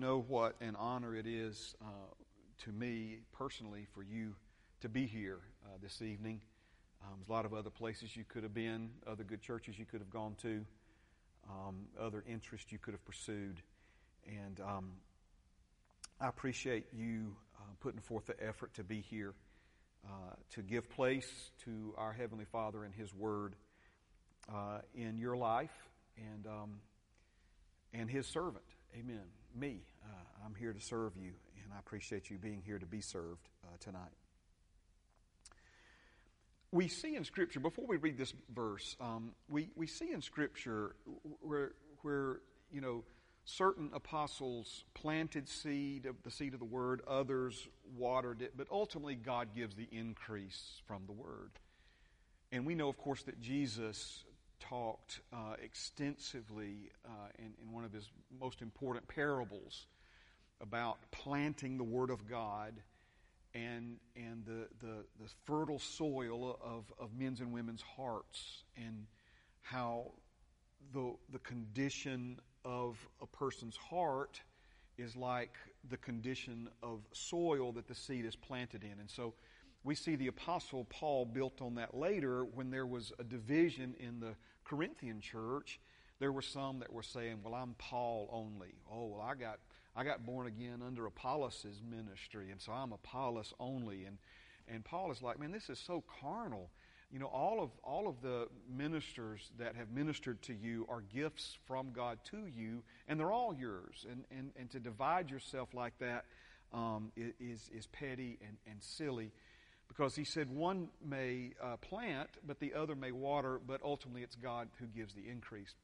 know what an honor it is uh, to me personally for you to be here uh, this evening. Um, there's a lot of other places you could have been, other good churches you could have gone to, um, other interests you could have pursued. And um, I appreciate you uh, putting forth the effort to be here, uh, to give place to our Heavenly Father and His Word uh, in your life and, um, and His servant. Amen me. Uh, I'm here to serve you, and I appreciate you being here to be served uh, tonight. We see in Scripture, before we read this verse, um, we, we see in Scripture where, where, you know, certain apostles planted seed of the seed of the word, others watered it, but ultimately God gives the increase from the word. And we know, of course, that Jesus talked uh, extensively uh, in, in one of his most important parables about planting the Word of God and, and the, the, the fertile soil of, of men's and women's hearts and how the, the condition of a person's heart is like the condition of soil that the seed is planted in. And so we see the Apostle Paul built on that later when there was a division in the Corinthian church. There were some that were saying, Well, I'm Paul only. Oh, well, I got, I got born again under Apollos' ministry, and so I'm Apollos only. And, and Paul is like, Man, this is so carnal. You know, all of, all of the ministers that have ministered to you are gifts from God to you, and they're all yours. And, and, and to divide yourself like that um, is, is petty and, and silly because he said one may uh, plant, but the other may water, but ultimately it's God who gives the increase.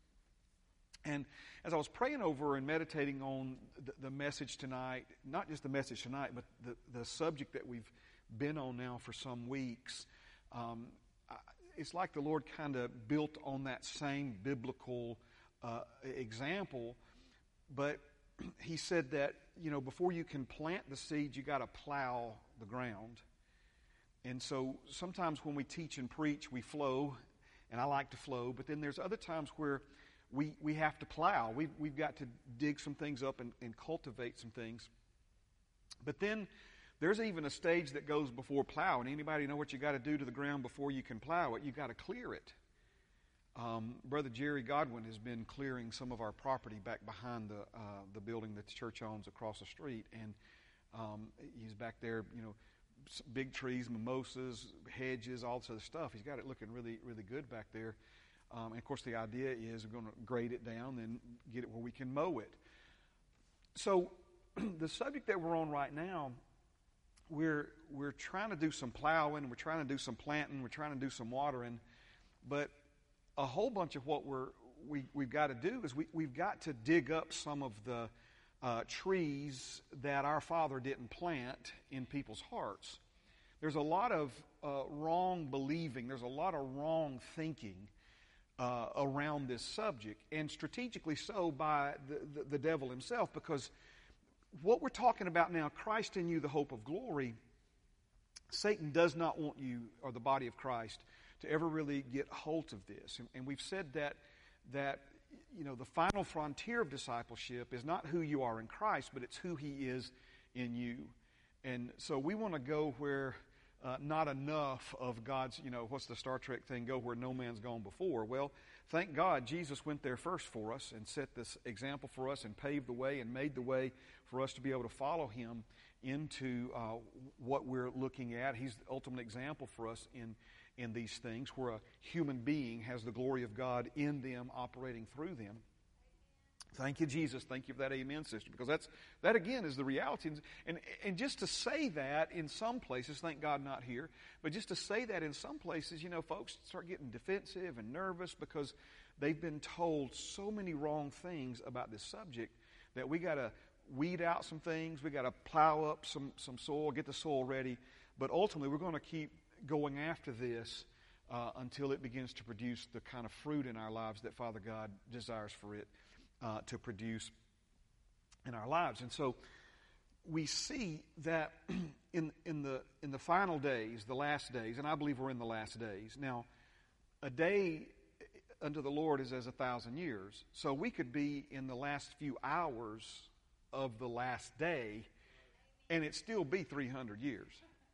And as I was praying over and meditating on the, the message tonight, not just the message tonight, but the, the subject that we've been on now for some weeks, um, I, it's like the Lord kind of built on that same biblical uh, example, but he said that, you know, before you can plant the seed, you got to plow the ground. And so sometimes when we teach and preach, we flow, and I like to flow, but then there's other times where we, we have to plow. We've, we've got to dig some things up and, and cultivate some things. But then there's even a stage that goes before plow. And Anybody know what you got to do to the ground before you can plow it? You got to clear it. Um, Brother Jerry Godwin has been clearing some of our property back behind the uh, the building that the church owns across the street, and um, he's back there, you know, big trees, mimosas, hedges, all this other stuff. He's got it looking really, really good back there. Um, and of course, the idea is we're going to grade it down and get it where we can mow it. So, the subject that we're on right now, we're we're trying to do some plowing, we're trying to do some planting, we're trying to do some watering, but a whole bunch of what we're we, we've got to do is we, we've got to dig up some of the uh, trees that our Father didn't plant in people's hearts. There's a lot of uh, wrong believing, there's a lot of wrong thinking uh, around this subject, and strategically so by the, the, the devil himself, because what we're talking about now, Christ in you, the hope of glory, Satan does not want you, or the body of Christ, to ever really get hold of this. And, and we've said that, that you know, the final frontier of discipleship is not who you are in Christ, but it's who He is in you. And so we want to go where uh, not enough of God's, you know, what's the Star Trek thing, go where no man's gone before. Well, thank God Jesus went there first for us and set this example for us and paved the way and made the way for us to be able to follow Him into uh, what we're looking at. He's the ultimate example for us in in these things where a human being has the glory of God in them, operating through them. Thank you, Jesus. Thank you for that amen, sister, because that's that again is the reality. And and just to say that in some places, thank God not here, but just to say that in some places, you know, folks start getting defensive and nervous because they've been told so many wrong things about this subject that we got to weed out some things, we got to plow up some some soil, get the soil ready, but ultimately we're going to keep going after this uh, until it begins to produce the kind of fruit in our lives that Father God desires for it uh, to produce in our lives. And so we see that in, in, the, in the final days, the last days, and I believe we're in the last days. Now, a day unto the Lord is as a thousand years. So we could be in the last few hours of the last day, and it still be 300 years.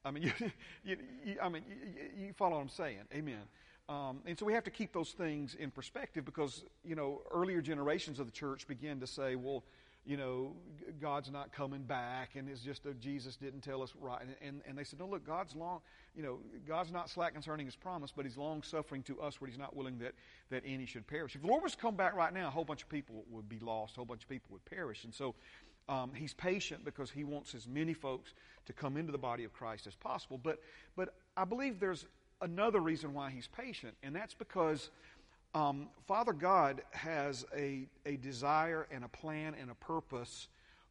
I mean, you, you, you I mean, you, you, follow what I'm saying? Amen. Um, and so we have to keep those things in perspective because you know earlier generations of the church began to say, well, you know, God's not coming back, and it's just that Jesus didn't tell us right. And, and, and they said, no, look, God's long, you know, God's not slack concerning His promise, but He's long suffering to us, where He's not willing that that any should perish. If the Lord was to come back right now, a whole bunch of people would be lost, a whole bunch of people would perish, and so. Um, he's patient because he wants as many folks to come into the body of Christ as possible. But, but I believe there's another reason why he's patient, and that's because um, Father God has a, a desire and a plan and a purpose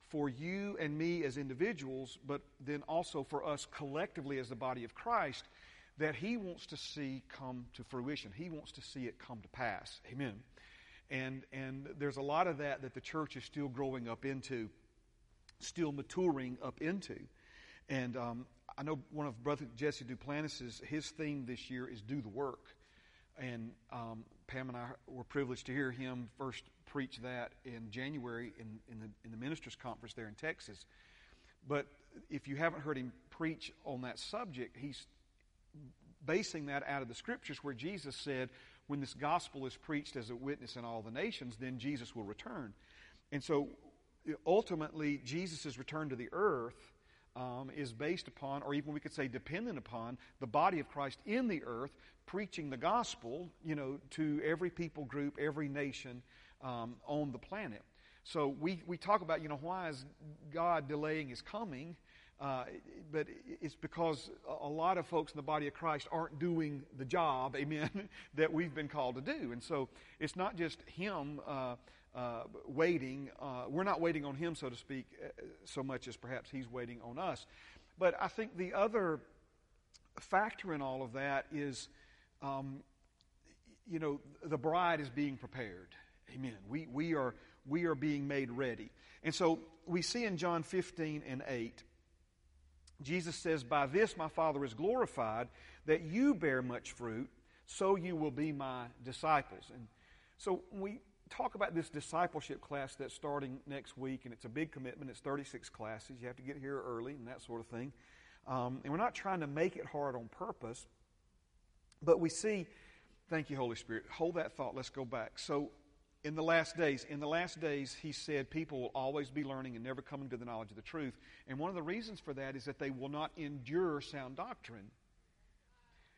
for you and me as individuals, but then also for us collectively as the body of Christ that He wants to see come to fruition. He wants to see it come to pass. Amen. And, and there's a lot of that that the church is still growing up into, still maturing up into. And um, I know one of Brother Jesse Duplantis' his theme this year is do the work. And um, Pam and I were privileged to hear him first preach that in January in, in, the, in the ministers' conference there in Texas. But if you haven't heard him preach on that subject, he's basing that out of the scriptures where Jesus said, when this gospel is preached as a witness in all the nations, then Jesus will return. And so ultimately, Jesus' return to the earth um, is based upon, or even we could say dependent upon, the body of Christ in the earth preaching the gospel, you know, to every people group, every nation um, on the planet. So we, we talk about, you know, why is God delaying his coming? Uh, but it's because a lot of folks in the body of Christ aren't doing the job, amen, that we've been called to do. And so it's not just Him uh, uh, waiting. Uh, we're not waiting on Him, so to speak, uh, so much as perhaps He's waiting on us. But I think the other factor in all of that is, um, you know, the bride is being prepared. Amen. We, we, are, we are being made ready. And so we see in John 15 and 8, Jesus says, By this my Father is glorified, that you bear much fruit, so you will be my disciples. And so we talk about this discipleship class that's starting next week, and it's a big commitment. It's 36 classes. You have to get here early and that sort of thing. Um, and we're not trying to make it hard on purpose, but we see, thank you, Holy Spirit. Hold that thought. Let's go back. So, in the last days, in the last days, he said people will always be learning and never coming to the knowledge of the truth. And one of the reasons for that is that they will not endure sound doctrine.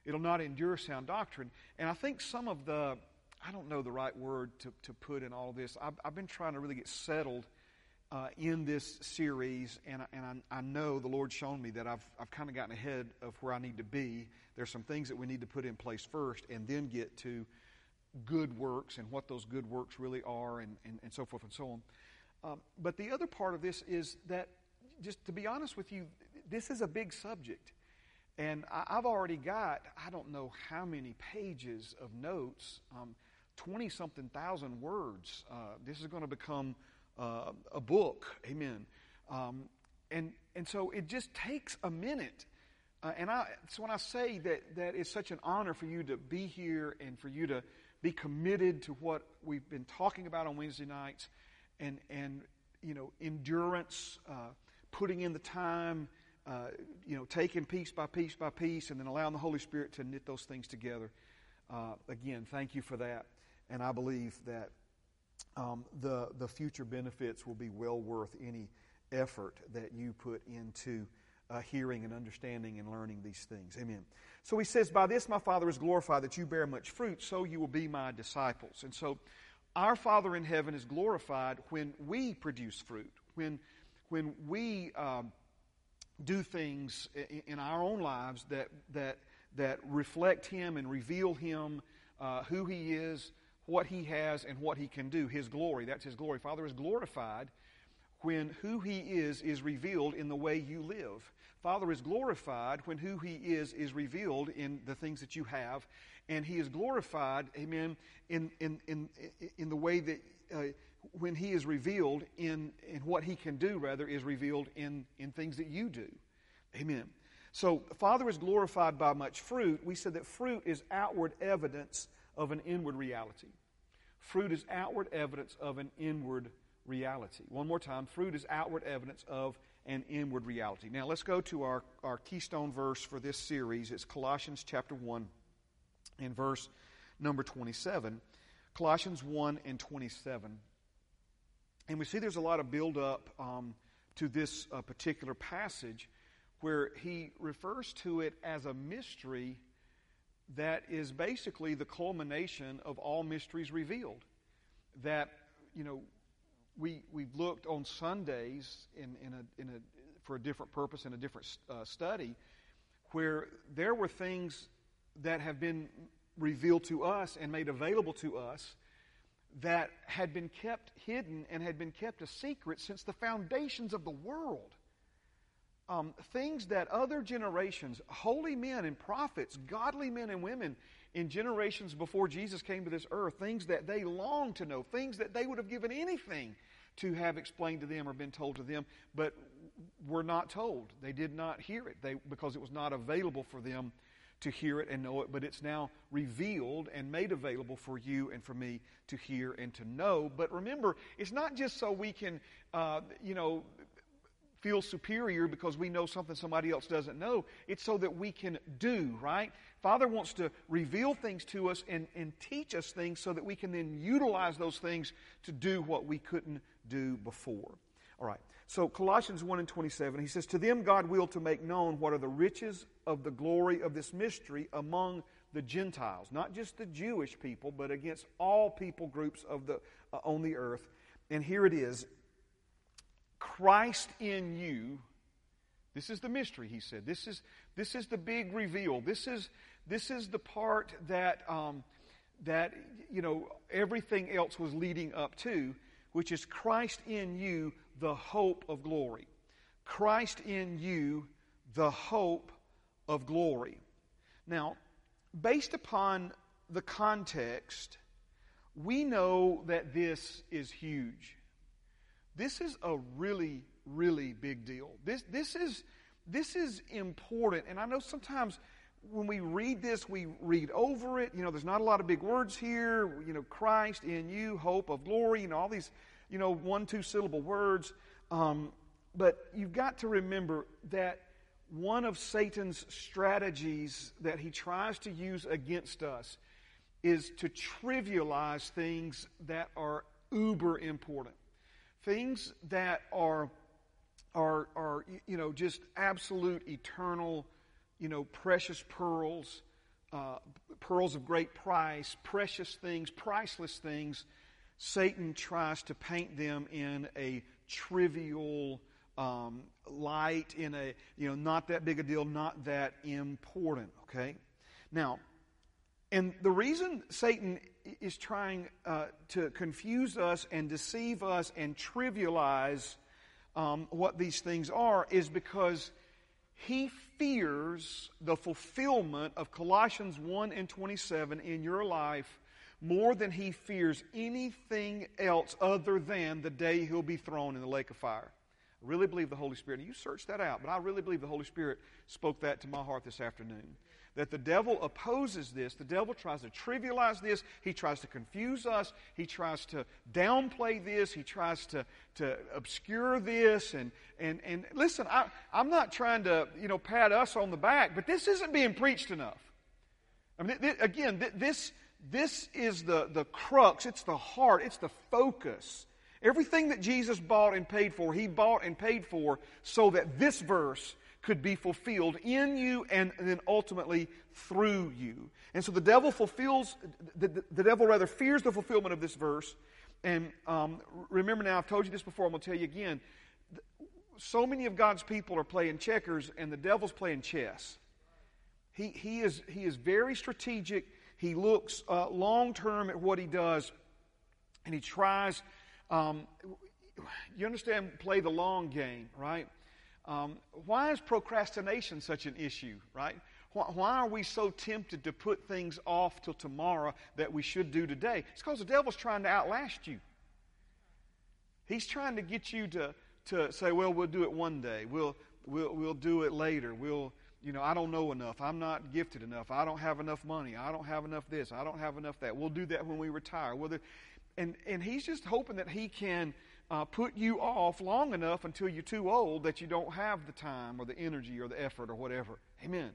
It'll not endure sound doctrine. And I think some of the I don't know the right word to, to put in all this. I've, I've been trying to really get settled uh, in this series, and, and I, I, know the Lord's shown me that I've, I've kind of gotten ahead of where I need to be. There's some things that we need to put in place first, and then get to good works and what those good works really are, and, and, and so forth and so on. Um, but the other part of this is that, just to be honest with you, this is a big subject. And I, have already got, I don't know how many pages of notes. Um, 20 something thousand words. Uh, this is going to become uh, a book. Amen. Um, and, and so it just takes a minute. Uh, and I, so when I say that, that it's such an honor for you to be here and for you to be committed to what we've been talking about on Wednesday nights and, and you know, endurance, uh, putting in the time, uh, you know, taking piece by piece by piece, and then allowing the Holy Spirit to knit those things together. Uh, again, thank you for that and I believe that um, the, the future benefits will be well worth any effort that you put into uh, hearing and understanding and learning these things. Amen. So he says, By this my Father is glorified, that you bear much fruit, so you will be my disciples. And so our Father in heaven is glorified when we produce fruit, when, when we um, do things in, in, our own lives that, that, that reflect Him and reveal Him, uh, who He is, what he has and what he can do, his glory. That's his glory. Father is glorified when who he is is revealed in the way you live. Father is glorified when who he is is revealed in the things that you have. And he is glorified, amen, in, in, in, in the way that uh, when he is revealed in, in what he can do, rather, is revealed in, in things that you do. Amen. So, Father is glorified by much fruit. We said that fruit is outward evidence of an inward reality. Fruit is outward evidence of an inward reality. One more time fruit is outward evidence of an inward reality. Now let's go to our, our keystone verse for this series. It's Colossians chapter 1 and verse number 27. Colossians 1 and 27. And we see there's a lot of build up um, to this uh, particular passage where he refers to it as a mystery that is basically the culmination of all mysteries revealed. That, you know, we, we've looked on Sundays in, in a, in a, for a different purpose in a different uh, study where there were things that have been revealed to us and made available to us that had been kept hidden and had been kept a secret since the foundations of the world. Um, things that other generations, holy men and prophets, godly men and women in generations before Jesus came to this earth, things that they longed to know, things that they would have given anything to have explained to them or been told to them, but were not told. They did not hear it they, because it was not available for them to hear it and know it, but it's now revealed and made available for you and for me to hear and to know. But remember, it's not just so we can, uh, you know, feel superior because we know something somebody else doesn't know. It's so that we can do, right? Father wants to reveal things to us and, and teach us things so that we can then utilize those things to do what we couldn't do before. All right. So Colossians 1 and 27, he says, To them God willed to make known what are the riches of the glory of this mystery among the Gentiles, not just the Jewish people, but against all people groups of the, uh, on the earth. And here it is Christ in you. This is the mystery, he said. This is, this is the big reveal. This is, this is the part that, um, that, you know, everything else was leading up to, which is Christ in you, the hope of glory. Christ in you, the hope of glory. Now, based upon the context, we know that this is huge. This is a really, really big deal. This, this, is, this is important. And I know sometimes when we read this, we read over it. You know, there's not a lot of big words here. You know, Christ in you, hope of glory, you know, all these, you know, one, two syllable words. Um, but you've got to remember that one of Satan's strategies that he tries to use against us is to trivialize things that are uber important. Things that are, are, are you know, just absolute, eternal, you know, precious pearls, uh, pearls of great price, precious things, priceless things. Satan tries to paint them in a trivial, um, light, in a, you know, not that big a deal, not that important, okay? Now, and the reason Satan is trying uh, to confuse us and deceive us and trivialize um, what these things are is because he fears the fulfillment of Colossians 1 and 27 in your life more than he fears anything else other than the day he'll be thrown in the lake of fire. I really believe the Holy Spirit, and you search that out, but I really believe the Holy Spirit spoke that to my heart this afternoon. That the devil opposes this. The devil tries to trivialize this. He tries to confuse us. He tries to downplay this. He tries to, to obscure this. And, and, and listen, I, I'm not trying to, you know, pat us on the back, but this isn't being preached enough. I mean, th- th- again, th- this, this is the, the crux, it's the heart, it's the focus. Everything that Jesus bought and paid for, he bought and paid for so that this verse could be fulfilled in you and then ultimately through you. And so the devil fulfills, the, the, the devil rather fears the fulfillment of this verse. And um, remember now, I've told you this before, I'm going to tell you again. So many of God's people are playing checkers, and the devil's playing chess. He, he, is, he is very strategic he looks uh, long term at what he does, and he tries. Um, you understand? Play the long game, right? Um, why is procrastination such an issue, right? Why, why are we so tempted to put things off till tomorrow that we should do today? It's because the devil's trying to outlast you. He's trying to get you to, to say, well, we'll do it one day. We'll, we'll, we'll do it later. We'll, you know, I don't know enough. I'm not gifted enough. I don't have enough money. I don't have enough this. I don't have enough that. We'll do that when we retire. Well, and, and he's just hoping that he can uh, put you off long enough until you're too old that you don't have the time or the energy or the effort or whatever. Amen.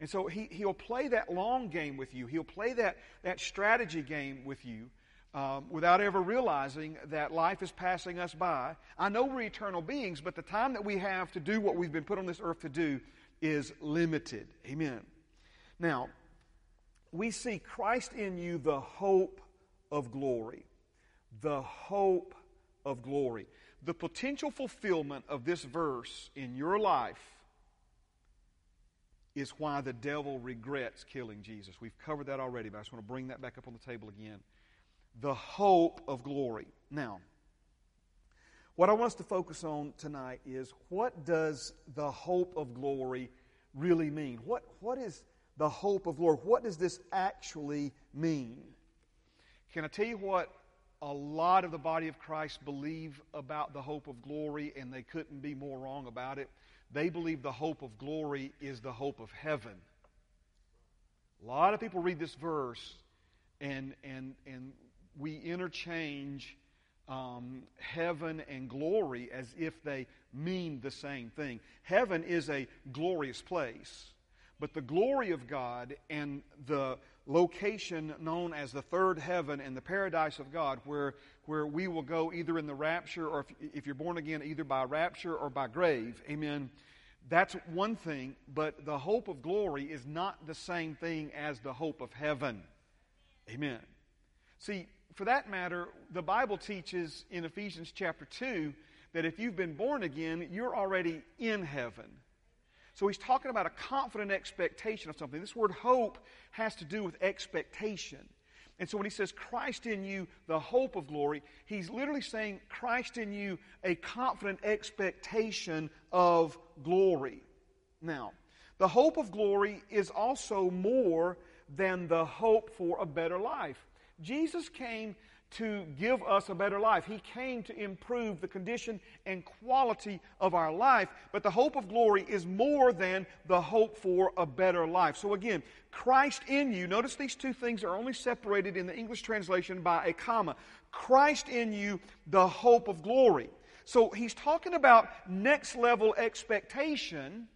And so he, he'll play that long game with you. He'll play that, that strategy game with you um, without ever realizing that life is passing us by. I know we're eternal beings, but the time that we have to do what we've been put on this earth to do is limited. Amen. Now, we see Christ in you, the hope of glory. The hope of glory. The potential fulfillment of this verse in your life is why the devil regrets killing Jesus. We've covered that already, but I just want to bring that back up on the table again. The hope of glory. Now, what I want us to focus on tonight is what does the hope of glory really mean? What, what is the hope of glory? What does this actually mean? Can I tell you what a lot of the body of Christ believe about the hope of glory, and they couldn't be more wrong about it. They believe the hope of glory is the hope of heaven. A lot of people read this verse, and, and, and we interchange um, heaven and glory as if they mean the same thing. Heaven is a glorious place, but the glory of God and the location known as the third heaven and the paradise of God, where, where we will go either in the rapture or if, if you're born again, either by rapture or by grave. Amen. That's one thing, but the hope of glory is not the same thing as the hope of heaven. Amen. See, for that matter, the Bible teaches in Ephesians chapter 2 that if you've been born again, you're already in heaven. So he's talking about a confident expectation of something. This word hope has to do with expectation. And so when he says Christ in you, the hope of glory, he's literally saying Christ in you, a confident expectation of glory. Now, the hope of glory is also more than the hope for a better life. Jesus came to give us a better life. He came to improve the condition and quality of our life. But the hope of glory is more than the hope for a better life. So again, Christ in you, notice these two things are only separated in the English translation by a comma. Christ in you, the hope of glory. So he's talking about next level expectation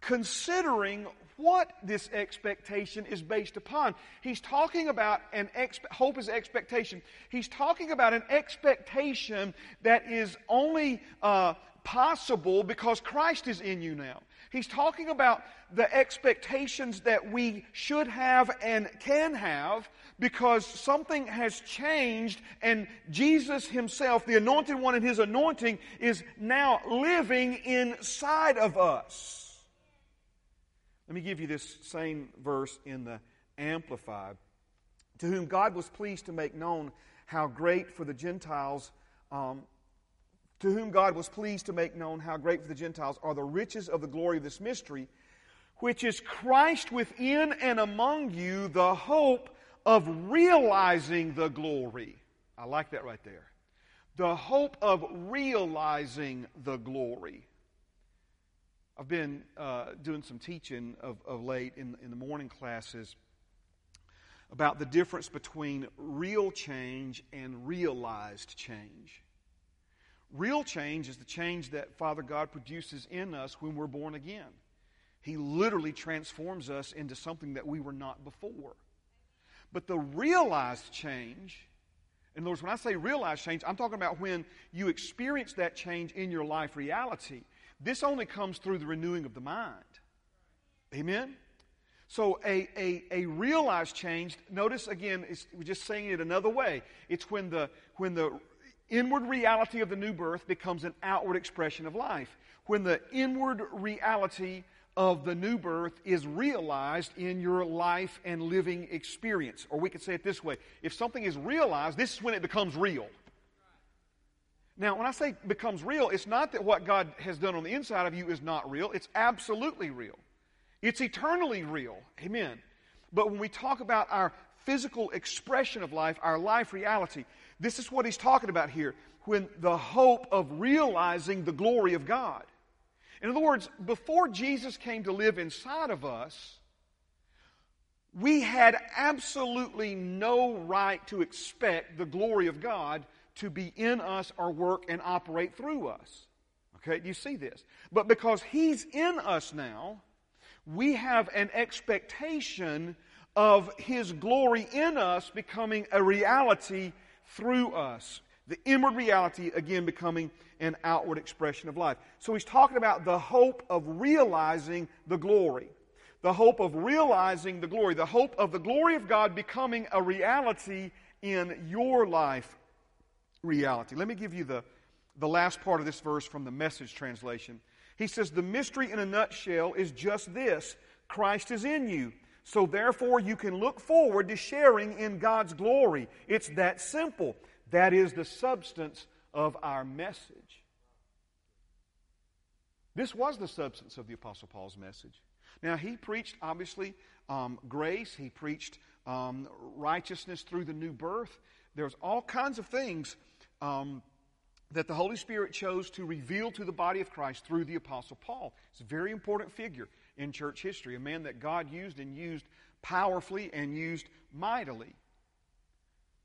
considering what this expectation is based upon. He's talking about an expe- hope is expectation. He's talking about an expectation that is only uh, possible because Christ is in you now. He's talking about the expectations that we should have and can have because something has changed and Jesus Himself, the Anointed One and His anointing, is now living inside of us. Let me give you this same verse in the Amplified. To whom God was pleased to make known how great for the Gentiles, um, to whom God was pleased to make known how great for the Gentiles are the riches of the glory of this mystery, which is Christ within and among you, the hope of realizing the glory. I like that right there. The hope of realizing the glory. I've been uh, doing some teaching of, of late in, in the morning classes about the difference between real change and realized change. Real change is the change that Father God produces in us when we're born again. He literally transforms us into something that we were not before. But the realized change, in other words, when I say realized change, I'm talking about when you experience that change in your life reality this only comes through the renewing of the mind. Amen? So, a, a, a realized change, notice again, we're just saying it another way. It's when the, when the inward reality of the new birth becomes an outward expression of life. When the inward reality of the new birth is realized in your life and living experience. Or we could say it this way if something is realized, this is when it becomes real. Now, when I say becomes real, it's not that what God has done on the inside of you is not real. It's absolutely real. It's eternally real. Amen. But when we talk about our physical expression of life, our life reality, this is what he's talking about here when the hope of realizing the glory of God. In other words, before Jesus came to live inside of us, we had absolutely no right to expect the glory of God to be in us or work and operate through us. Okay, you see this? But because He's in us now, we have an expectation of His glory in us becoming a reality through us. The inward reality, again, becoming an outward expression of life. So he's talking about the hope of realizing the glory. The hope of realizing the glory. The hope of the glory of God becoming a reality in your life reality. Let me give you the, the last part of this verse from the message translation. He says, The mystery in a nutshell is just this Christ is in you. So therefore, you can look forward to sharing in God's glory. It's that simple. That is the substance of our message. This was the substance of the Apostle Paul's message. Now, he preached, obviously, um, grace. He preached um, righteousness through the new birth. There's all kinds of things um, that the Holy Spirit chose to reveal to the body of Christ through the Apostle Paul. It's a very important figure in church history, a man that God used and used powerfully and used mightily.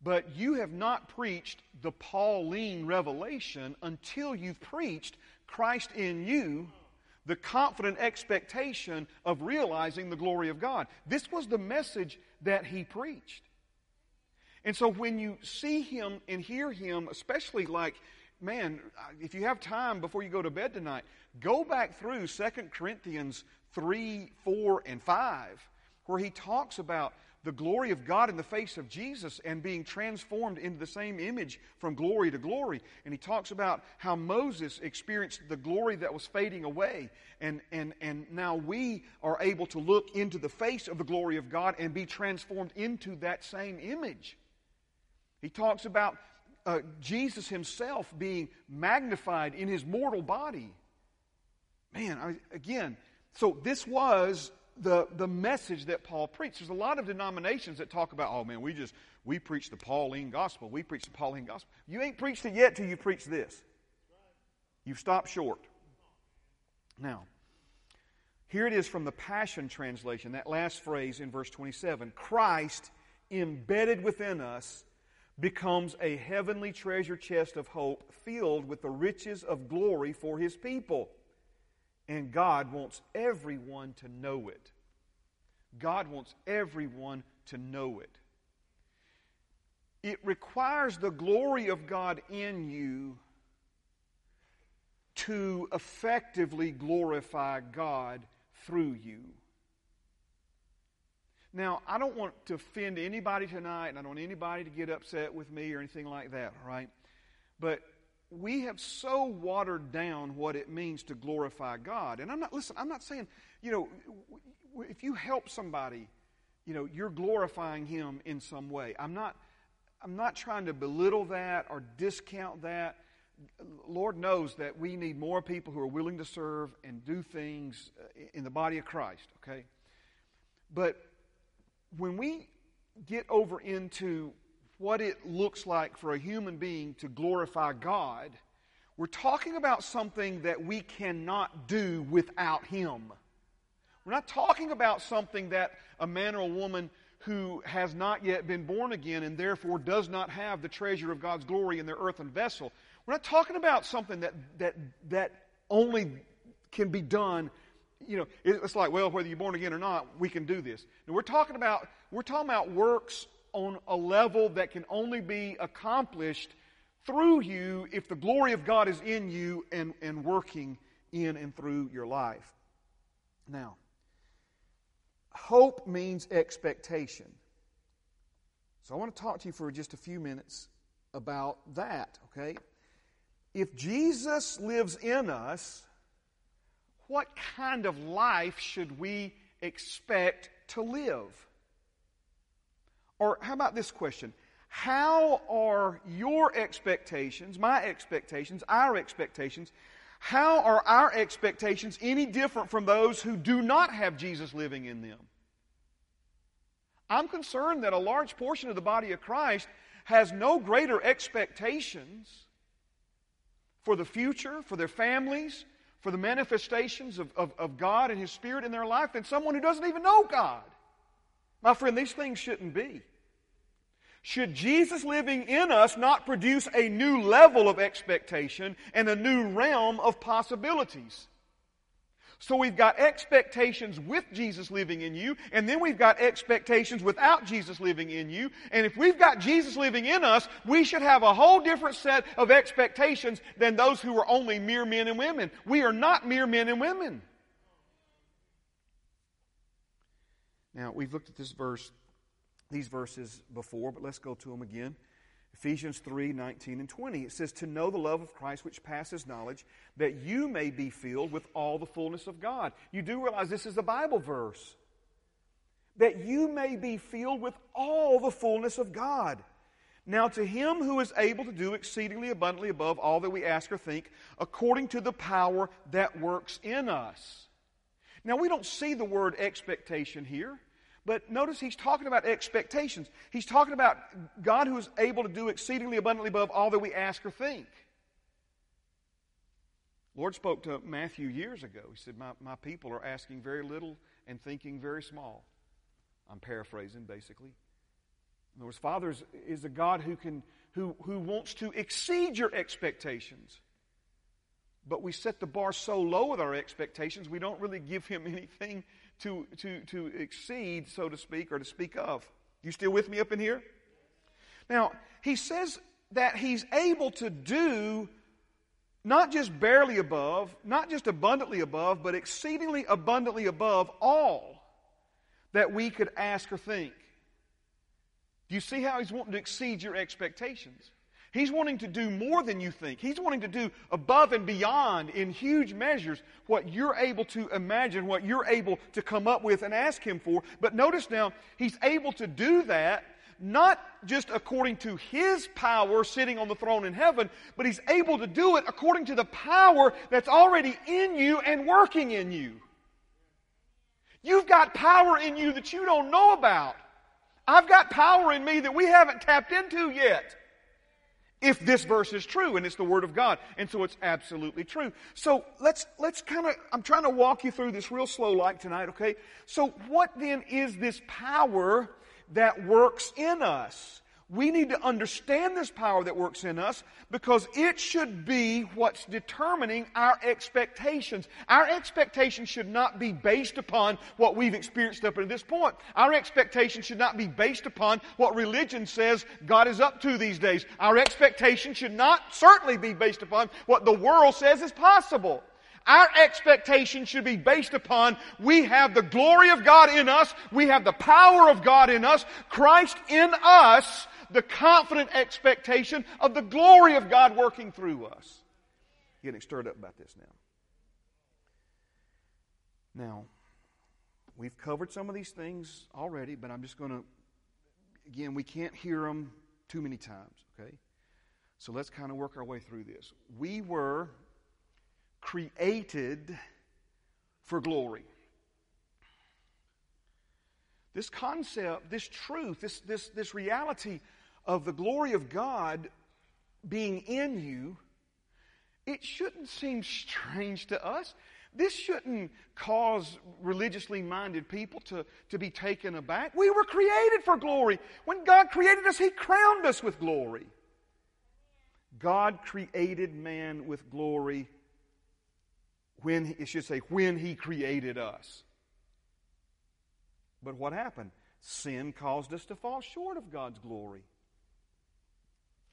But you have not preached the Pauline revelation until you've preached Christ in you, the confident expectation of realizing the glory of God. This was the message that he preached. And so when you see him and hear him, especially like, man, if you have time before you go to bed tonight, go back through 2 Corinthians 3, 4, and 5, where he talks about the glory of God in the face of Jesus and being transformed into the same image from glory to glory. And he talks about how Moses experienced the glory that was fading away. And, and, and now we are able to look into the face of the glory of God and be transformed into that same image. He talks about uh, Jesus himself being magnified in his mortal body. Man, I, again, so this was the, the message that Paul preached. There's a lot of denominations that talk about, oh man, we just, we preach the Pauline gospel. We preach the Pauline gospel. You ain't preached it yet till you preach this. You've stopped short. Now, here it is from the Passion Translation, that last phrase in verse 27. Christ, embedded within us, becomes a heavenly treasure chest of hope filled with the riches of glory for his people. And God wants everyone to know it. God wants everyone to know it. It requires the glory of God in you to effectively glorify God through you. Now, I don't want to offend anybody tonight, and I don't want anybody to get upset with me or anything like that, all right? But we have so watered down what it means to glorify God. And I'm not, listen, I'm not saying, you know, if you help somebody, you know, you're glorifying Him in some way. I'm not, I'm not trying to belittle that or discount that. Lord knows that we need more people who are willing to serve and do things uh, in the body of Christ, okay? But when we get over into what it looks like for a human being to glorify God, we're talking about something that we cannot do without Him. We're not talking about something that a man or a woman who has not yet been born again and therefore does not have the treasure of God's glory in their earthen vessel. We're not talking about something that, that, that only can be done. You know, it's like, well, whether you're born again or not, we can do this. And we're talking about, we're talking about works on a level that can only be accomplished through you if the glory of God is in you and, and working in and through your life. Now, hope means expectation. So I want to talk to you for just a few minutes about that, okay? If Jesus lives in us, what kind of life should we expect to live? Or how about this question? How are your expectations, my expectations, our expectations, how are our expectations any different from those who do not have Jesus living in them? I'm concerned that a large portion of the body of Christ has no greater expectations for the future, for their families, for the manifestations of, of, of, God and His Spirit in their life than someone who doesn't even know God. My friend, these things shouldn't be. Should Jesus living in us not produce a new level of expectation and a new realm of possibilities? So we've got expectations with Jesus living in you, and then we've got expectations without Jesus living in you. And if we've got Jesus living in us, we should have a whole different set of expectations than those who are only mere men and women. We are not mere men and women. Now, we've looked at this verse, these verses before, but let's go to them again. Ephesians 3 19 and 20. It says, To know the love of Christ which passes knowledge, that you may be filled with all the fullness of God. You do realize this is a Bible verse. That you may be filled with all the fullness of God. Now, to him who is able to do exceedingly abundantly above all that we ask or think, according to the power that works in us. Now, we don't see the word expectation here. But notice he's talking about expectations. He's talking about God who is able to do exceedingly abundantly above all that we ask or think. Lord spoke to Matthew years ago. He said, My, my people are asking very little and thinking very small. I'm paraphrasing, basically. In other words, Father is, is a God who, can, who, who wants to exceed your expectations. But we set the bar so low with our expectations, we don't really give Him anything to, to, to exceed, so to speak, or to speak of. You still with me up in here? Now, he says that he's able to do not just barely above, not just abundantly above, but exceedingly abundantly above all that we could ask or think. Do you see how he's wanting to exceed your expectations? He's wanting to do more than you think. He's wanting to do above and beyond in huge measures what you're able to imagine, what you're able to come up with and ask Him for. But notice now, He's able to do that not just according to His power sitting on the throne in heaven, but He's able to do it according to the power that's already in you and working in you. You've got power in you that you don't know about. I've got power in me that we haven't tapped into yet if this verse is true and it's the word of God. And so it's absolutely true. So let's, let's kind of, I'm trying to walk you through this real slow like tonight, okay? So what then is this power that works in us? We need to understand this power that works in us because it should be what's determining our expectations. Our expectations should not be based upon what we've experienced up to this point. Our expectations should not be based upon what religion says God is up to these days. Our expectations should not certainly be based upon what the world says is possible. Our expectation should be based upon we have the glory of God in us, we have the power of God in us, Christ in us, the confident expectation of the glory of God working through us. Getting stirred up about this now. Now, we've covered some of these things already, but I'm just going to, again, we can't hear them too many times, okay? So let's kind of work our way through this. We were created for glory. This concept, this truth, this, this, this reality of the glory of God being in you, it shouldn't seem strange to us. This shouldn't cause religiously minded people to, to be taken aback. We were created for glory. When God created us, He crowned us with glory. God created man with glory when, it should say, when He created us. But what happened? Sin caused us to fall short of God's glory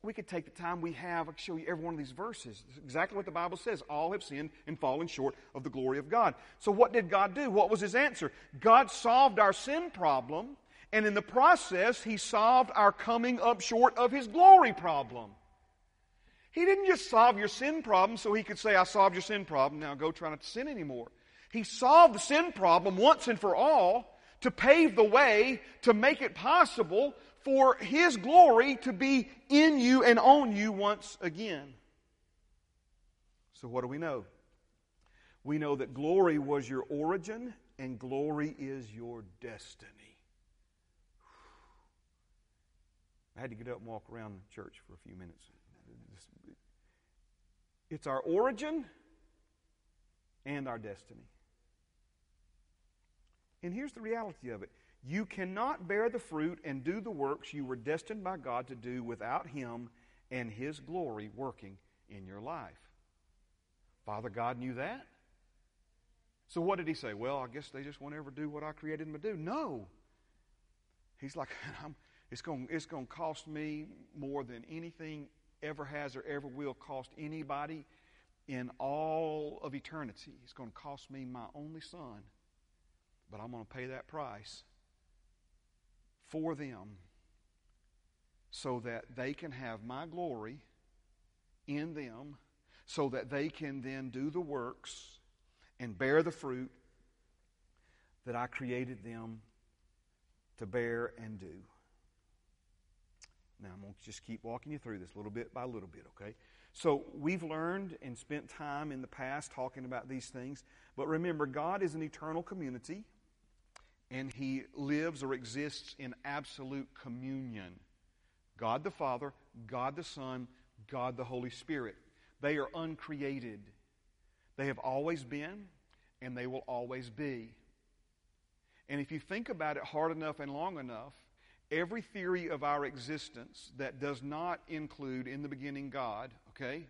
we could take the time we have, I could show you every one of these verses. exactly what the Bible says. All have sinned and fallen short of the glory of God. So, what did God do? What was his answer? God solved our sin problem, and in the process, he solved our coming up short of his glory problem. He didn't just solve your sin problem so he could say, I solved your sin problem, now go try not to sin anymore. He solved the sin problem once and for all to pave the way to make it possible for His glory to be in you and on you once again. So, what do we know? We know that glory was your origin and glory is your destiny. I had to get up and walk around the church for a few minutes. It's our origin and our destiny. And here's the reality of it You cannot bear the fruit and do the works you were destined by God to do without Him and His glory working in your life. Father God knew that. So what did He say? Well, I guess they just won't ever do what I created them to do. No. He's like, it's going it's to cost me more than anything ever has or ever will cost anybody in all of eternity. It's going to cost me my only son, but I'm going to pay that price for them so that they can have my glory in them, so that they can then do the works and bear the fruit that I created them to bear and do. Now, I'm going to just keep walking you through this little bit by little bit, okay? So, we've learned and spent time in the past talking about these things, but remember, God is an eternal community, and He lives or exists in absolute communion. God the Father, God the Son, God the Holy Spirit. They are uncreated. They have always been, and they will always be. And if you think about it hard enough and long enough, every theory of our existence that does not include in the beginning God, okay,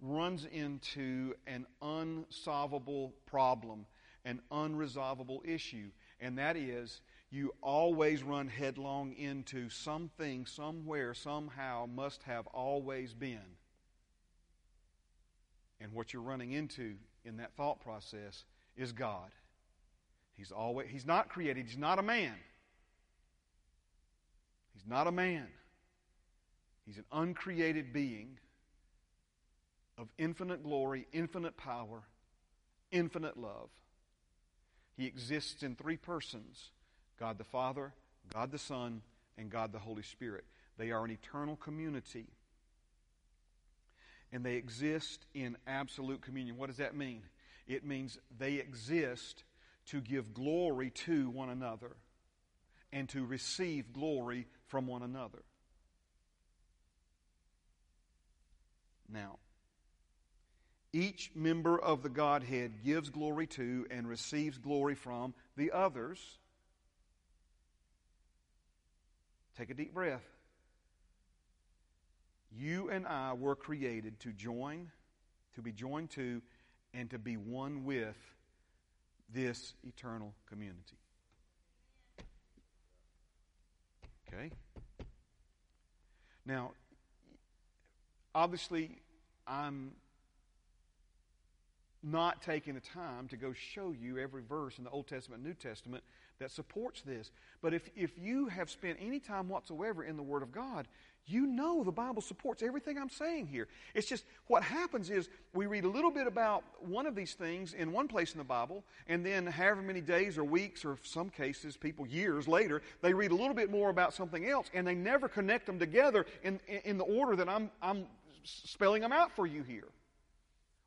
runs into an unsolvable problem, an unresolvable issue. And that is, you always run headlong into something, somewhere, somehow, must have always been. And what you're running into in that thought process is God. He's always he's not created, he's not a man. He's not a man. He's an uncreated being of infinite glory, infinite power, infinite love. He exists in three persons God the Father, God the Son, and God the Holy Spirit. They are an eternal community. And they exist in absolute communion. What does that mean? It means they exist to give glory to one another and to receive glory from one another. Now, each member of the Godhead gives glory to and receives glory from the others. Take a deep breath. You and I were created to join, to be joined to, and to be one with this eternal community. Okay? Now, obviously, I'm not taking the time to go show you every verse in the Old Testament and New Testament that supports this. But if, if you have spent any time whatsoever in the Word of God, you know the Bible supports everything I'm saying here. It's just what happens is we read a little bit about one of these things in one place in the Bible, and then however many days or weeks, or some cases, people years later, they read a little bit more about something else, and they never connect them together in, in the order that I'm, I'm spelling them out for you here.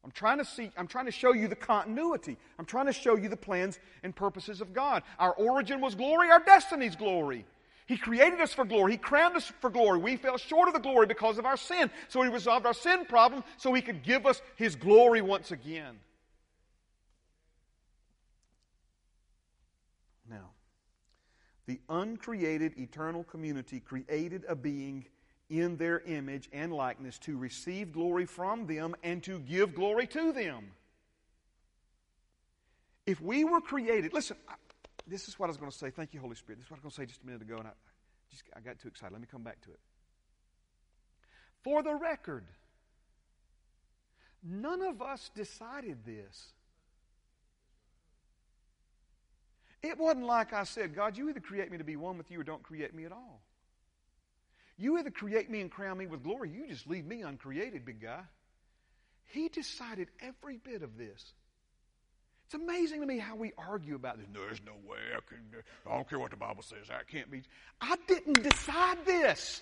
I'm trying to see, I'm trying to show you the continuity. I'm trying to show you the plans and purposes of God. Our origin was glory, our destiny's glory. He created us for glory. He crowned us for glory. We fell short of the glory because of our sin. So He resolved our sin problem so He could give us His glory once again. Now, the uncreated eternal community created a being in their image and likeness to receive glory from them and to give glory to them. If we were created, listen, this is what I was going to say. Thank you, Holy Spirit. This is what I was going to say just a minute ago, and I, just, I got too excited. Let me come back to it. For the record, none of us decided this. It wasn't like I said, God, you either create me to be one with you or don't create me at all. You either create me and crown me with glory, you just leave me uncreated, big guy. He decided every bit of this. It's amazing to me how we argue about this. There's no way I can. I don't care what the Bible says. I can't be. I didn't decide this.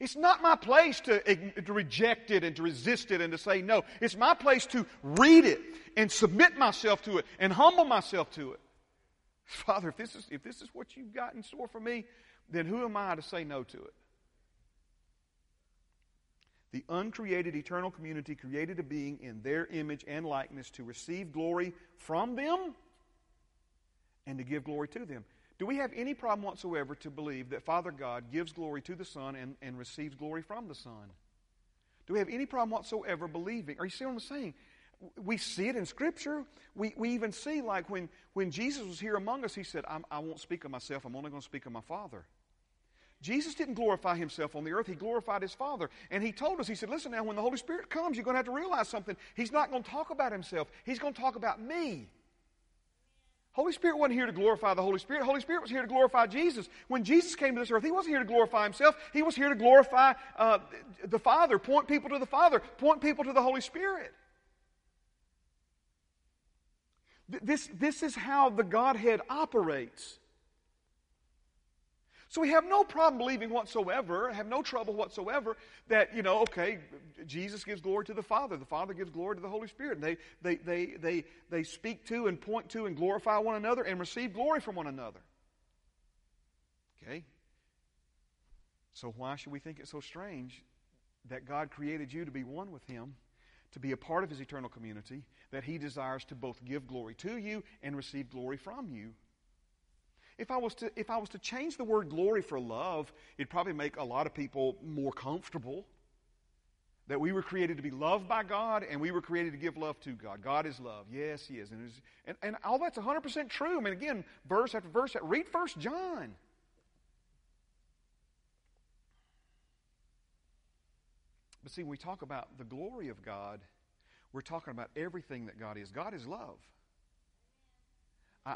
It's not my place to, to reject it and to resist it and to say no. It's my place to read it and submit myself to it and humble myself to it. Father, if this is, if this is what you've got in store for me, then who am I to say no to it? The uncreated eternal community created a being in their image and likeness to receive glory from them and to give glory to them. Do we have any problem whatsoever to believe that Father God gives glory to the Son and, and receives glory from the Son? Do we have any problem whatsoever believing? Are you seeing what I'm saying? We see it in Scripture. We, we even see, like when, when Jesus was here among us, he said, I won't speak of myself, I'm only going to speak of my Father. Jesus didn't glorify himself on the earth, he glorified his Father. And he told us, he said, Listen now, when the Holy Spirit comes, you're going to have to realize something. He's not going to talk about himself, he's going to talk about me. Holy Spirit wasn't here to glorify the Holy Spirit. Holy Spirit was here to glorify Jesus. When Jesus came to this earth, He wasn't here to glorify Himself. He was here to glorify uh, the Father, point people to the Father, point people to the Holy Spirit. This, this is how the Godhead operates. So we have no problem believing whatsoever, have no trouble whatsoever that, you know, okay, Jesus gives glory to the Father, the Father gives glory to the Holy Spirit. They, they, they, they, they speak to and point to and glorify one another and receive glory from one another. Okay? So why should we think it so strange that God created you to be one with Him, to be a part of His eternal community, that He desires to both give glory to you and receive glory from you? If I was to, if I was to change the word glory for love, it'd probably make a lot of people more comfortable. That we were created to be loved by God and we were created to give love to God. God is love. Yes, He is. And, and, and all that's 100% true. I mean, again, verse after verse, read First John. But see, when we talk about the glory of God, we're talking about everything that God is. God is love.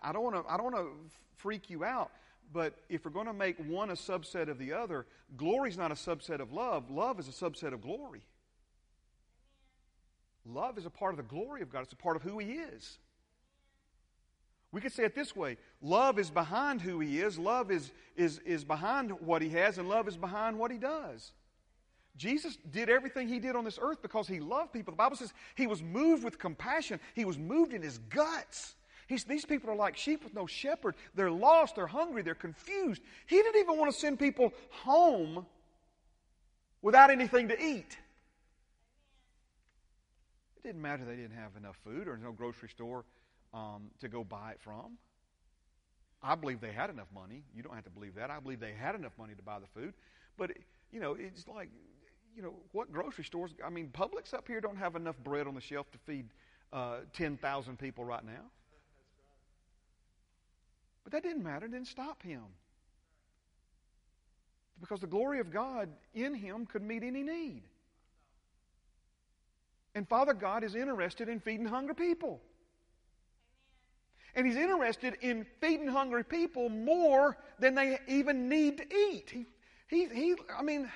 I don't want to I don't want to freak you out, but if we're going to make one a subset of the other, glory is not a subset of love. Love is a subset of glory. Love is a part of the glory of God. It's a part of who He is. We could say it this way love is behind who He is, love is, is, is behind what He has, and love is behind what He does. Jesus did everything He did on this earth because He loved people. The Bible says He was moved with compassion, He was moved in His guts. He's, these people are like sheep with no shepherd. They're lost, they're hungry, they're confused. He didn't even want to send people home without anything to eat. It didn't matter they didn't have enough food or no grocery store um, to go buy it from. I believe they had enough money. You don't have to believe that. I believe they had enough money to buy the food. But, you know, it's like, you know, what grocery stores? I mean, Publix up here don't have enough bread on the shelf to feed uh, 10,000 people right now. But that didn't matter, it didn't stop him. Because the glory of God in him could meet any need. And Father God is interested in feeding hungry people. And He's interested in feeding hungry people more than they even need to eat. He, he, he, I mean,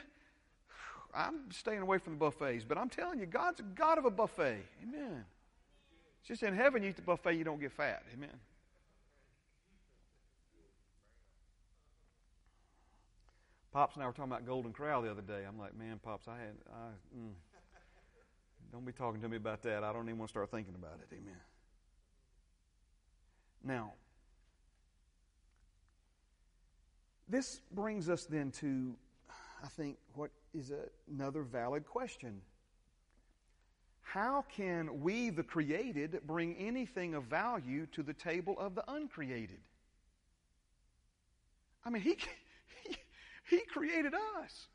I'm staying away from the buffets, but I'm telling you, God's a God of a buffet. Amen. It's just in heaven you eat the buffet, you don't get fat. Amen. Pops and I were talking about Golden Corral the other day. I'm like, man, Pops, I had, I, mm, don't be talking to me about that. I don't even want to start thinking about it. Amen. Now, this brings us then to, I think, what is another valid question. How can we, the created, bring anything of value to the table of the uncreated? I mean, he, he created us.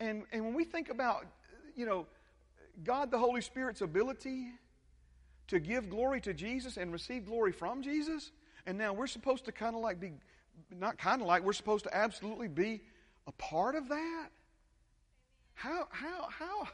And, and when we think about, you know, God the Holy Spirit's ability to give glory to Jesus and receive glory from Jesus, and now we're supposed to kind of like be, not kind of like, we're supposed to absolutely be a part of that? How, how, how?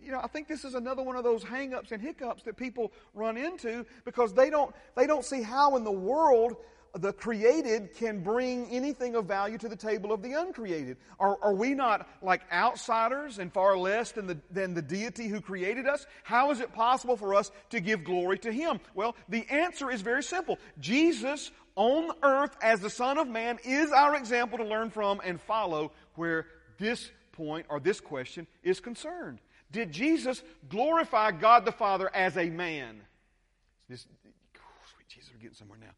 You know, I think this is another one of those hang-ups and hiccups that people run into because they don't, they don't see how in the world the created can bring anything of value to the table of the uncreated? Are, are we not like outsiders and far less than the, than the deity who created us? How is it possible for us to give glory to Him? Well, the answer is very simple. Jesus on earth as the Son of Man is our example to learn from and follow where this point or this question is concerned. Did Jesus glorify God the Father as a man? This, Jesus, we're getting somewhere now.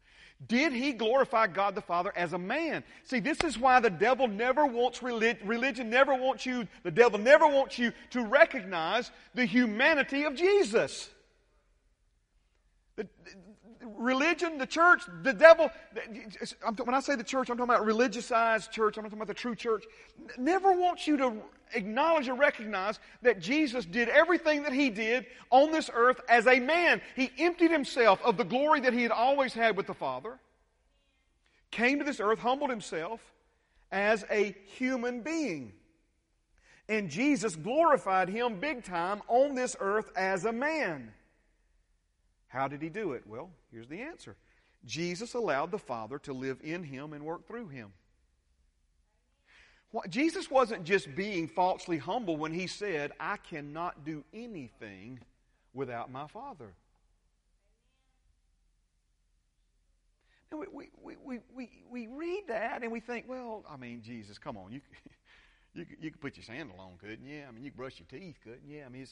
Did he glorify God the Father as a man? See, this is why the devil never wants religion, religion never wants you, the devil never wants you to recognize the humanity of Jesus. The, religion, the church, the devil, when I say the church, I'm talking about religiousized church, I'm not talking about the true church, never wants you to acknowledge or recognize that Jesus did everything that he did on this earth as a man. He emptied himself of the glory that he had always had with the Father, came to this earth, humbled himself as a human being. And Jesus glorified him big time on this earth as a man. How did he do it? Well, here's the answer Jesus allowed the Father to live in him and work through him. Jesus wasn't just being falsely humble when he said, I cannot do anything without my Father. We, we, we, we, we read that and we think, well, I mean, Jesus, come on. You, you, you could put your sandal on, couldn't you? I mean, you could brush your teeth, couldn't you? I mean,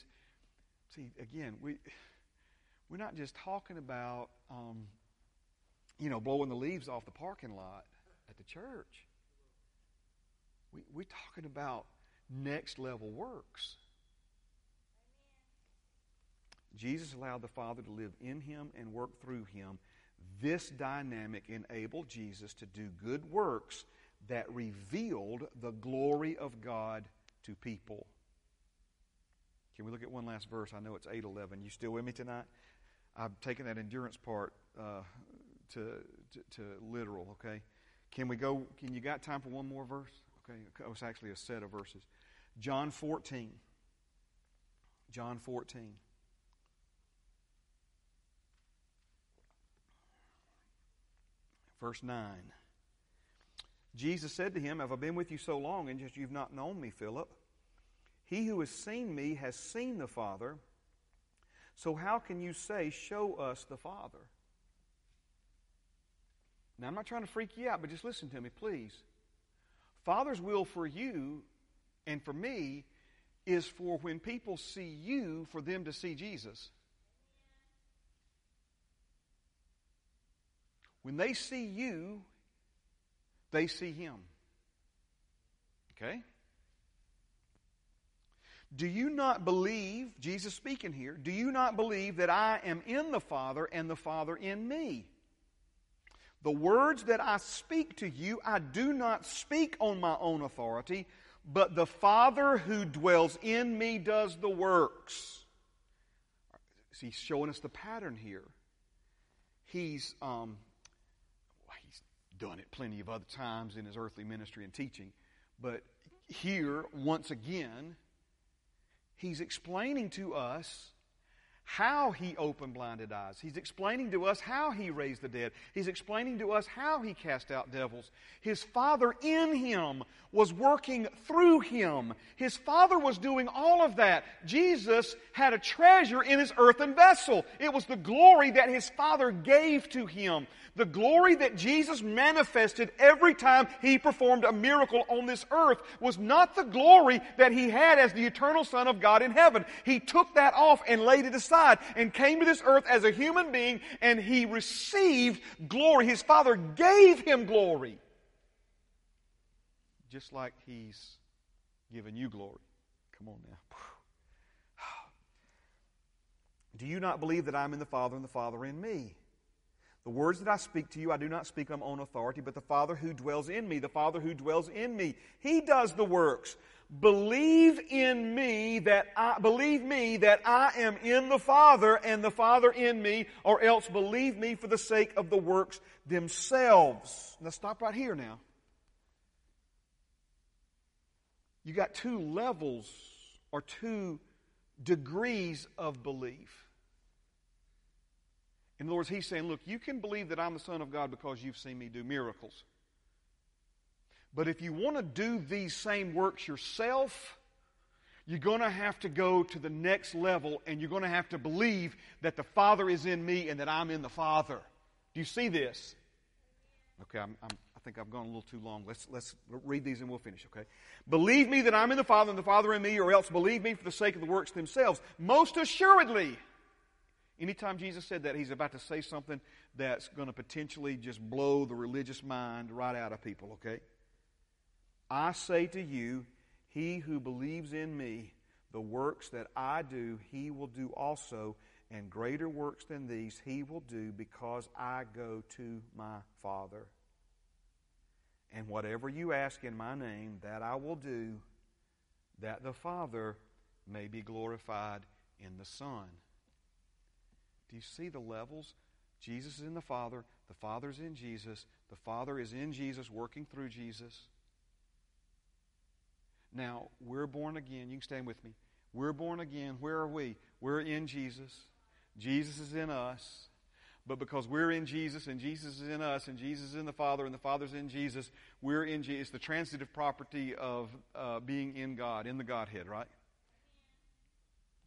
see, again, we we're not just talking about, um, you know, blowing the leaves off the parking lot at the church. We, we're talking about next level works. Jesus allowed the Father to live in him and work through him. This dynamic enabled Jesus to do good works that revealed the glory of God to people. Can we look at one last verse? I know it's 811. You still with me tonight? I've taken that endurance part uh, to, to, to literal. Okay, can we go? Can you got time for one more verse? Okay, it's actually a set of verses. John 14. John 14. Verse 9. Jesus said to him, Have I been with you so long, and just you've not known me, Philip? He who has seen me has seen the Father. So how can you say, Show us the Father? Now, I'm not trying to freak you out, but just listen to me, please. Father's will for you and for me is for when people see you, for them to see Jesus. When they see you, they see Him. Okay? Do you not believe, Jesus speaking here, do you not believe that I am in the Father and the Father in me? The words that I speak to you, I do not speak on my own authority, but the Father who dwells in me does the works. He's showing us the pattern here. He's, um, he's done it plenty of other times in his earthly ministry and teaching, but here, once again, He's explaining to us how he opened blinded eyes. He's explaining to us how he raised the dead. He's explaining to us how he cast out devils. His Father in him was working through him. His Father was doing all of that. Jesus had a treasure in his earthen vessel. It was the glory that his Father gave to him. The glory that Jesus manifested every time he performed a miracle on this earth was not the glory that he had as the eternal Son of God in heaven. He took that off and laid it aside and came to this earth as a human being and he received glory. His Father gave him glory. Just like he's given you glory. Come on now. Do you not believe that I'm in the Father and the Father in me? The words that I speak to you, I do not speak on my own authority, but the Father who dwells in me, the Father who dwells in me, He does the works. Believe in me that I, believe me that I am in the Father and the Father in me, or else believe me for the sake of the works themselves. Let's stop right here now. You got two levels or two degrees of belief. In other words, he's saying, look, you can believe that I'm the Son of God because you've seen me do miracles. But if you want to do these same works yourself, you're going to have to go to the next level and you're going to have to believe that the Father is in me and that I'm in the Father. Do you see this? Okay, I'm, I'm, i think I've gone a little too long. Let's, let's read these and we'll finish, okay? Believe me that I'm in the Father and the Father in me, or else believe me for the sake of the works themselves. Most assuredly, Anytime Jesus said that, he's about to say something that's going to potentially just blow the religious mind right out of people, okay? I say to you, he who believes in me The works that I do, he will do also, and greater works than these he will do because I go to my Father. And whatever you ask in my name, that I will do, that the Father may be glorified in the Son. Do you see the levels? Jesus is in the Father, the Father is in Jesus, the Father is in Jesus, working through Jesus. Now, we're born again. You can stand with me. We're born again. Where are we? We're in Jesus. Jesus is in us. But because we're in Jesus and Jesus is in us and Jesus is in the Father and the Father's in Jesus, we're in Jesus. It's the transitive property of uh, being in God, in the Godhead, right?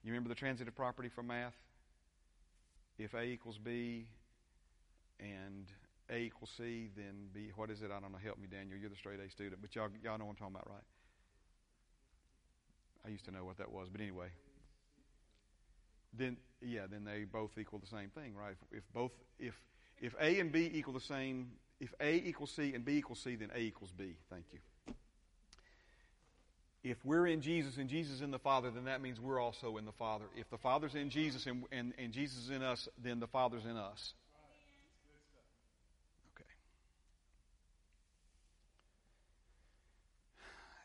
You remember the transitive property from math? If A equals B and A equals C, then B, what is it? I don't know. Help me, Daniel. You're the straight A student, but y'all, y'all know what I'm talking about, right? I used to know what that was, but anyway. Then yeah, then they both equal the same thing, right? If, if both if if A and B equal the same, if A equals C and B equals C, then A equals B. Thank you. If we're in Jesus and Jesus in the Father, then that means we're also in the Father. If the Father's in Jesus and, and, and Jesus is in us, then the Father's in us.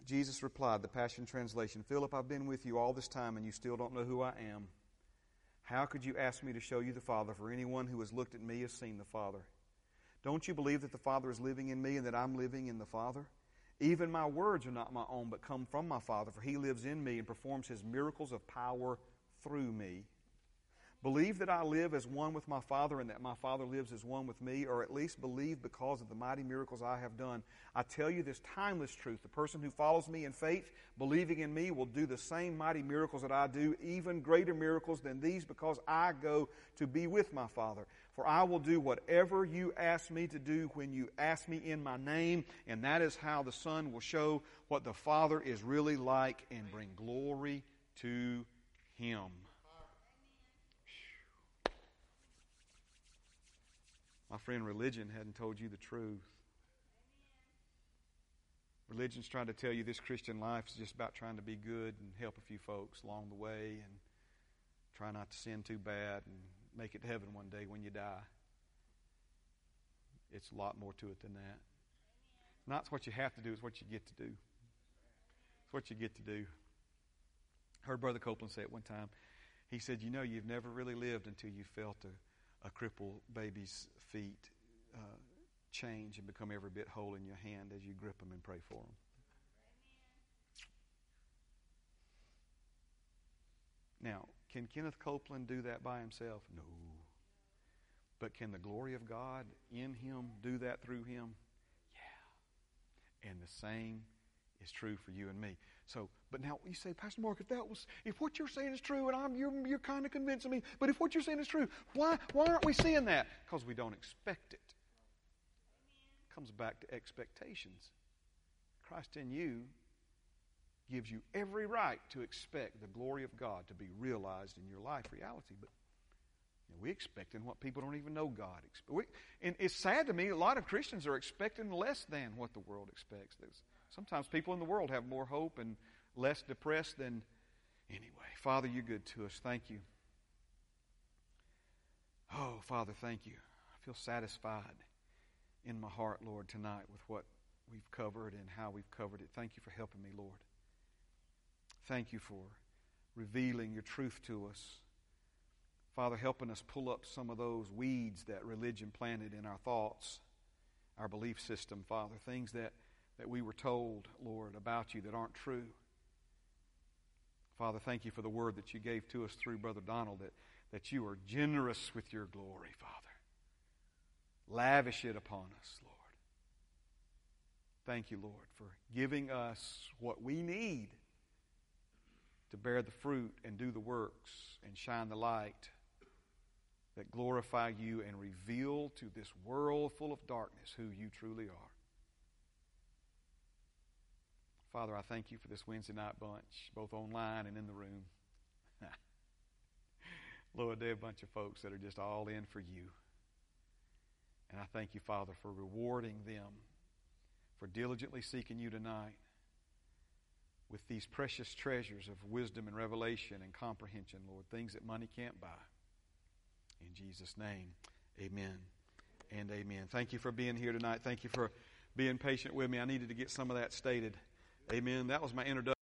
Jesus replied, the Passion Translation Philip, I've been with you all this time and you still don't know who I am. How could you ask me to show you the Father? For anyone who has looked at me has seen the Father. Don't you believe that the Father is living in me and that I'm living in the Father? Even my words are not my own, but come from my Father, for he lives in me and performs his miracles of power through me. Believe that I live as one with my Father and that my Father lives as one with me, or at least believe because of the mighty miracles I have done. I tell you this timeless truth. The person who follows me in faith, believing in me, will do the same mighty miracles that I do, even greater miracles than these, because I go to be with my Father. For I will do whatever you ask me to do when you ask me in my name, and that is how the Son will show what the Father is really like and bring glory to Him. My friend, religion hadn't told you the truth. Religion's trying to tell you this Christian life is just about trying to be good and help a few folks along the way and try not to sin too bad and make it to heaven one day when you die. It's a lot more to it than that. Not what you have to do, it's what you get to do. It's what you get to do. I heard Brother Copeland say it one time. He said, You know, you've never really lived until you felt a, a crippled baby's feet uh, change and become every bit whole in your hand as you grip them and pray for them. Now, can Kenneth Copeland do that by himself? No. But can the glory of God in him do that through him? Yeah. And the same is true for you and me. So, but now you say, Pastor Mark, if that was, if what you're saying is true, and I'm, you're, you're kind of convincing me, but if what you're saying is true, why, why aren't we seeing that? Because we don't expect it. it. Comes back to expectations. Christ in you gives you every right to expect the glory of God to be realized in your life reality, but you know, we what people don't even know God. We, and it's sad to me. A lot of Christians are expecting less than what the world expects. There's, Sometimes people in the world have more hope and less depressed than. Anyway, Father, you're good to us. Thank you. Oh, Father, thank you. I feel satisfied in my heart, Lord, tonight with what we've covered and how we've covered it. Thank you for helping me, Lord. Thank you for revealing your truth to us. Father, helping us pull up some of those weeds that religion planted in our thoughts, our belief system, Father, things that that we were told, Lord, about you that aren't true. Father, thank you for the word that you gave to us through Brother Donald that, that you are generous with your glory, Father. Lavish it upon us, Lord. Thank you, Lord, for giving us what we need to bear the fruit and do the works and shine the light that glorify you and reveal to this world full of darkness who you truly are. Father, I thank you for this Wednesday night bunch, both online and in the room. Lord, there are a bunch of folks that are just all in for you. And I thank you, Father, for rewarding them, for diligently seeking you tonight. with these precious treasures of wisdom and revelation and comprehension, Lord, things that money can't buy. In Jesus' name, amen and amen. Thank you for being here tonight. Thank you for being patient with me. I needed to get some of that stated. Amen. That was my introduction.